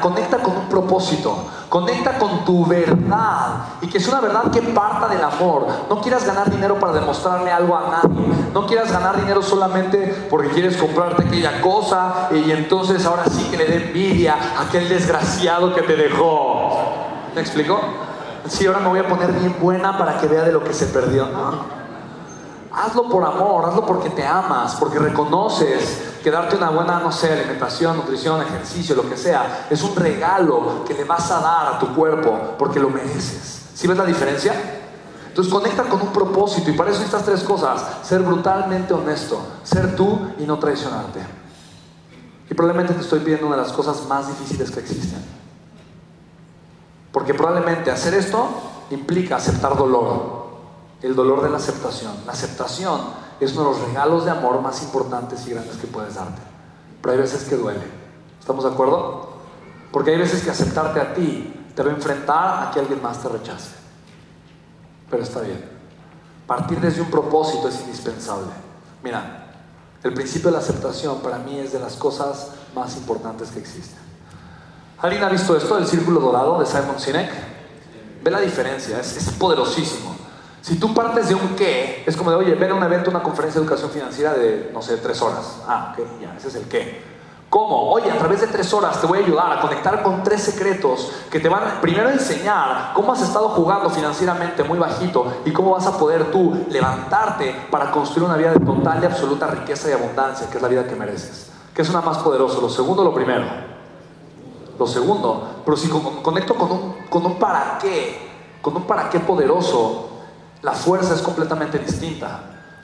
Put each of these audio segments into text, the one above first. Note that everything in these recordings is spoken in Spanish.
Conecta con un propósito, conecta con tu verdad y que es una verdad que parta del amor. No quieras ganar dinero para demostrarle algo a nadie. No quieras ganar dinero solamente porque quieres comprarte aquella cosa y entonces ahora sí que le dé envidia a aquel desgraciado que te dejó. ¿Me explico? Sí, ahora me voy a poner bien buena para que vea de lo que se perdió. Hazlo por amor, hazlo porque te amas, porque reconoces que darte una buena, no sé, alimentación, nutrición, ejercicio, lo que sea, es un regalo que le vas a dar a tu cuerpo porque lo mereces. ¿Sí ves la diferencia? Entonces conecta con un propósito y para eso estas tres cosas, ser brutalmente honesto, ser tú y no traicionarte. Y probablemente te estoy pidiendo una de las cosas más difíciles que existen. Porque probablemente hacer esto implica aceptar dolor el dolor de la aceptación. La aceptación es uno de los regalos de amor más importantes y grandes que puedes darte. Pero hay veces que duele. ¿Estamos de acuerdo? Porque hay veces que aceptarte a ti te va a enfrentar a que alguien más te rechace. Pero está bien. Partir desde un propósito es indispensable. Mira, el principio de la aceptación para mí es de las cosas más importantes que existen. ¿Alguien ha visto esto, el círculo dorado de Simon Sinek? Ve la diferencia, es, es poderosísimo. Si tú partes de un qué, es como de, oye, ven a un evento, una conferencia de educación financiera de, no sé, tres horas. Ah, ok, ya, ese es el qué. ¿Cómo? Oye, a través de tres horas te voy a ayudar a conectar con tres secretos que te van primero a enseñar cómo has estado jugando financieramente muy bajito y cómo vas a poder tú levantarte para construir una vida de total y absoluta riqueza y abundancia, que es la vida que mereces. ¿Qué es una más poderoso? ¿Lo segundo lo primero? Lo segundo. Pero si conecto con un, con un para qué, con un para qué poderoso, la fuerza es completamente distinta.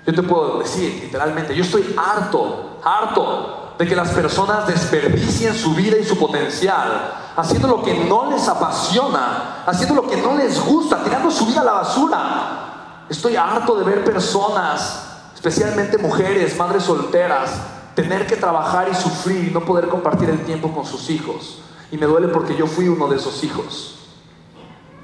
Yo te puedo decir, literalmente, yo estoy harto, harto de que las personas desperdicien su vida y su potencial haciendo lo que no les apasiona, haciendo lo que no les gusta, tirando su vida a la basura. Estoy harto de ver personas, especialmente mujeres, madres solteras, tener que trabajar y sufrir y no poder compartir el tiempo con sus hijos. Y me duele porque yo fui uno de esos hijos.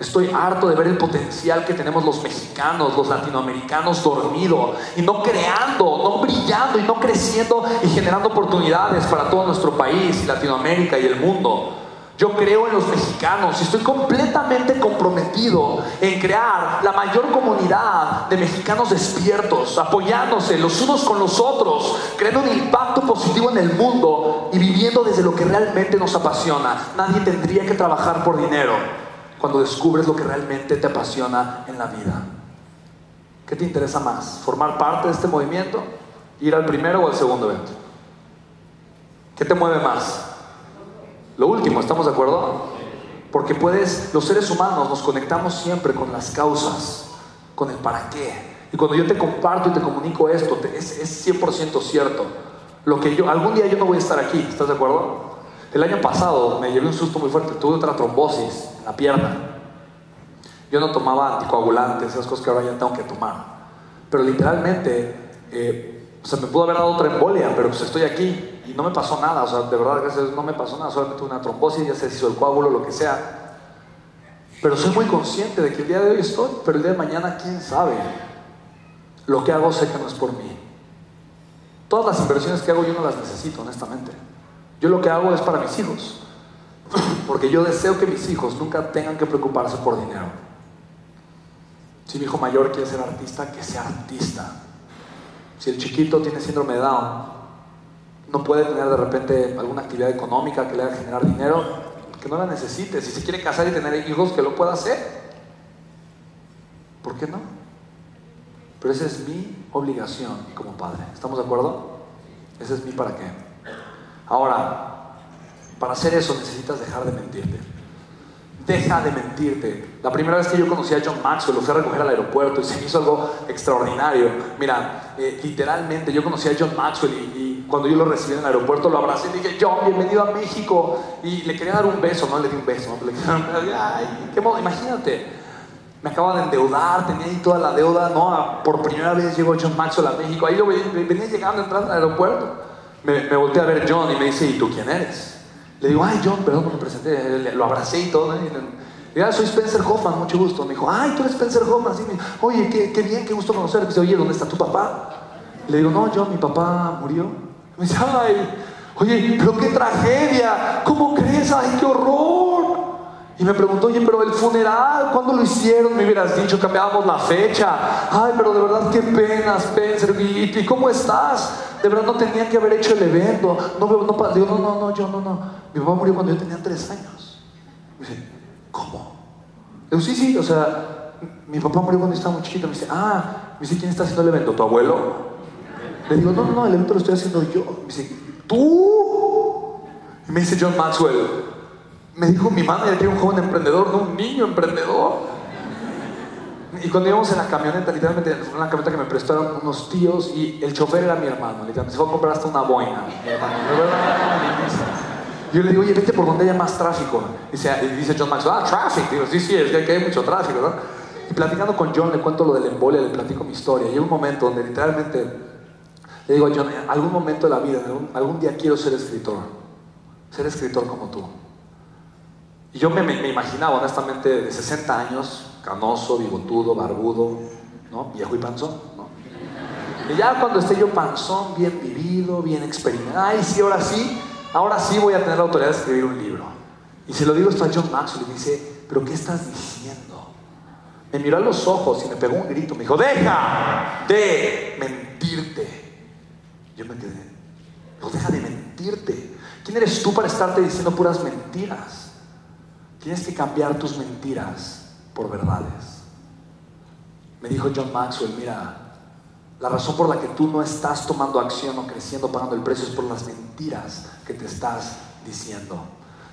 Estoy harto de ver el potencial que tenemos los mexicanos, los latinoamericanos dormido y no creando, no brillando y no creciendo y generando oportunidades para todo nuestro país y Latinoamérica y el mundo. Yo creo en los mexicanos y estoy completamente comprometido en crear la mayor comunidad de mexicanos despiertos, apoyándose los unos con los otros, creando un impacto positivo en el mundo y viviendo desde lo que realmente nos apasiona. Nadie tendría que trabajar por dinero cuando descubres lo que realmente te apasiona en la vida. ¿Qué te interesa más? ¿Formar parte de este movimiento? ¿Ir al primero o al segundo evento? ¿Qué te mueve más? Lo último, ¿estamos de acuerdo? Porque puedes, los seres humanos nos conectamos siempre con las causas, con el para qué. Y cuando yo te comparto y te comunico esto, es, es 100% cierto. Lo que yo, algún día yo no voy a estar aquí, ¿estás de acuerdo? El año pasado me llevé un susto muy fuerte, tuve otra trombosis en la pierna. Yo no tomaba anticoagulantes, esas cosas que ahora ya tengo que tomar. Pero literalmente, eh, o sea, me pudo haber dado otra embolia, pero pues estoy aquí y no me pasó nada. O sea, de verdad, gracias no me pasó nada, solamente una trombosis, ya se hizo el coágulo, lo que sea. Pero soy muy consciente de que el día de hoy estoy, pero el día de mañana, quién sabe. Lo que hago sé que no es por mí. Todas las inversiones que hago yo no las necesito, honestamente. Yo lo que hago es para mis hijos. Porque yo deseo que mis hijos nunca tengan que preocuparse por dinero. Si mi hijo mayor quiere ser artista, que sea artista. Si el chiquito tiene síndrome de Down, no puede tener de repente alguna actividad económica que le haga generar dinero, que no la necesite. Si se quiere casar y tener hijos, que lo pueda hacer. ¿Por qué no? Pero esa es mi obligación como padre. ¿Estamos de acuerdo? Ese es mi para qué. Ahora, para hacer eso necesitas dejar de mentirte. Deja de mentirte. La primera vez que yo conocí a John Maxwell, lo fui a recoger al aeropuerto y se me hizo algo extraordinario. Mira, eh, literalmente yo conocí a John Maxwell y, cuando yo lo recibí en el aeropuerto lo abracé y dije, John, bienvenido a México. Y le quería dar un beso, no le di un beso. Le Ay, qué modo, imagínate. Me acaba de endeudar, tenía ahí toda la deuda, ¿no? Por primera vez llegó John Maxwell a México. Ahí yo venía llegando, entrando al aeropuerto. Me, me volteé a ver John y me dice, ¿y tú quién eres? Le digo, ay, John, perdón, me presenté, lo abracé y todo. Y le, ah, soy Spencer Hoffman, mucho gusto. Me dijo, ay, tú eres Spencer Hoffman. Sí, oye, qué, qué, bien, qué gusto conocer. Me dice, oye, ¿dónde está tu papá? Le digo, no, John, mi papá murió. Me dice, ay, oye, pero qué tragedia, ¿cómo crees? Ay, qué horror. Y me preguntó, oye, pero el funeral, ¿cuándo lo hicieron? Me hubieras dicho, cambiábamos la fecha. Ay, pero de verdad, qué pena, Spencer. ¿Y, cómo estás? De verdad, no tenía que haber hecho el evento. No, no, no, digo, no, no, no, yo no, no. Mi papá murió cuando yo tenía tres años. Me dice, ¿cómo? Digo, sí, sí, o sea, mi papá murió cuando estaba muy chiquito. Me dice, ah, me dice, ¿quién está haciendo el evento? ¿Tu abuelo? Le digo, no, no, no, el evento lo estoy haciendo yo. Me dice, ¿tú? Y me dice John Maxwell, me dijo mi madre que era un joven emprendedor, no un niño emprendedor. Y cuando íbamos en la camioneta, literalmente fue una camioneta que me prestaron unos tíos y el chofer era mi hermano. Literalmente se fue a comprar hasta una boina. Yo le digo, oye, vete por donde haya más tráfico. Y dice, dice John Maxwell, ah, tráfico. Digo, sí, sí, es que hay mucho tráfico, ¿no? Y platicando con John, le cuento lo del embolia, le platico mi historia. Y hay un momento donde literalmente le digo a John, en algún momento de la vida, algún día quiero ser escritor. Ser escritor como tú. Y yo me, imaginaba, honestamente, de 60 años, canoso, bigotudo, barbudo, ¿no? Viejo y panzón, ¿no? Y ya cuando esté yo panzón, bien vivido, bien experimentado, ay, sí, ahora sí, ahora sí voy a tener la autoridad de escribir un libro. Y se lo digo esto a John Maxwell y me dice, ¿pero qué estás diciendo? Me miró a los ojos y me pegó un grito, me dijo, deja de mentirte. Yo me quedé, deja de mentirte. ¿Quién eres tú para estarte diciendo puras mentiras? Tienes que cambiar tus mentiras por verdades. Me dijo John Maxwell, mira, la razón por la que tú no estás tomando acción o creciendo, pagando el precio, es por las mentiras que te estás diciendo.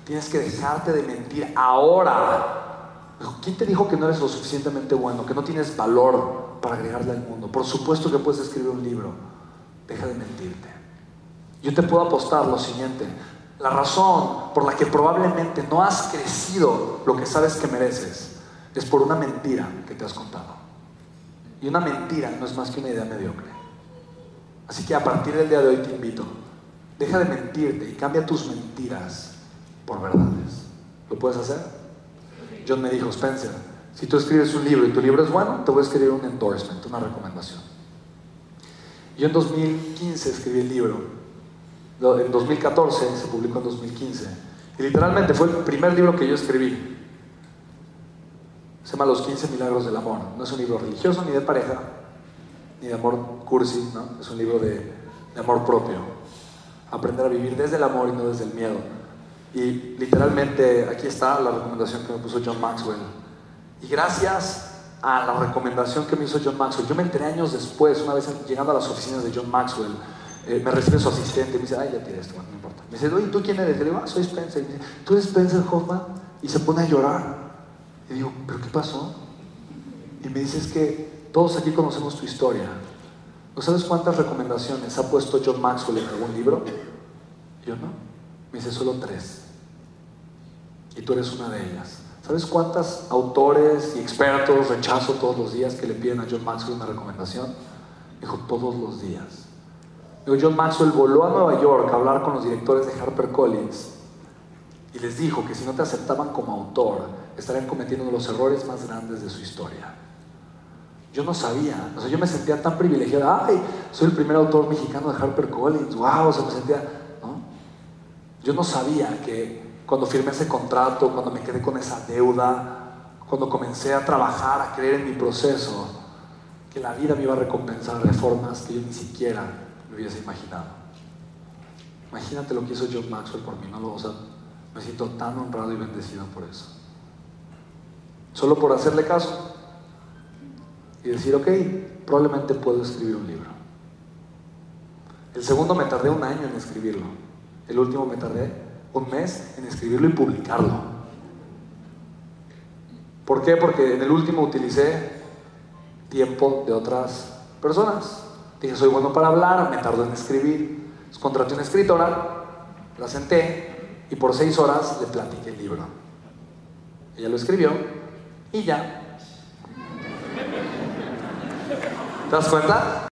Tienes que dejarte de mentir ahora. ¿Quién te dijo que no eres lo suficientemente bueno, que no tienes valor para agregarle al mundo? Por supuesto que puedes escribir un libro. Deja de mentirte. Yo te puedo apostar lo siguiente. La razón por la que probablemente no has crecido lo que sabes que mereces es por una mentira que te has contado. Y una mentira no es más que una idea mediocre. Así que a partir del día de hoy te invito, deja de mentirte y cambia tus mentiras por verdades. ¿Lo puedes hacer? John me dijo, Spencer, si tú escribes un libro y tu libro es bueno, te voy a escribir un endorsement, una recomendación. Yo en 2015 escribí el libro en 2014, se publicó en 2015. Y literalmente fue el primer libro que yo escribí. Se llama Los 15 Milagros del Amor. No es un libro religioso ni de pareja, ni de amor cursi, ¿no? Es un libro de, de amor propio. Aprender a vivir desde el amor y no desde el miedo. Y literalmente aquí está la recomendación que me puso John Maxwell. Y gracias a la recomendación que me hizo John Maxwell, yo me enteré años después, una vez llegando a las oficinas de John Maxwell, eh, me recibe su asistente y me dice, ay, ya tiré esto, no importa. Me dice, oye, ¿tú quién eres? Le digo, ah, soy Spencer. Y me dice, ¿tú eres Spencer Hoffman? Y se pone a llorar. Y digo, ¿pero qué pasó? Y me dice, es que todos aquí conocemos tu historia. ¿No sabes cuántas recomendaciones ha puesto John Maxwell en algún libro? yo no. Me dice, solo tres. Y tú eres una de ellas. ¿Sabes cuántos autores y expertos rechazo todos los días que le piden a John Maxwell una recomendación? Dijo, todos los días. John Maxwell voló a Nueva York a hablar con los directores de HarperCollins y les dijo que si no te aceptaban como autor, estarían cometiendo los errores más grandes de su historia. Yo no sabía, o sea, yo me sentía tan privilegiado, ay, soy el primer autor mexicano de HarperCollins, wow, o sea, me sentía, ¿no? Yo no sabía que cuando firmé ese contrato, cuando me quedé con esa deuda, cuando comencé a trabajar, a creer en mi proceso, que la vida me iba a recompensar de formas que yo ni siquiera me hubiese imaginado. Imagínate lo que hizo John Maxwell por mí, ¿no? O sea, me siento tan honrado y bendecido por eso. Solo por hacerle caso y decir, ok, probablemente puedo escribir un libro. El segundo me tardé un año en escribirlo. El último me tardé un mes en escribirlo y publicarlo. ¿Por qué? Porque en el último utilicé tiempo de otras personas. Dije, soy bueno para hablar, me tardo en escribir. contraté una escritora, la senté y por seis horas le platiqué el libro. Ella lo escribió y ya. ¿Te das cuenta?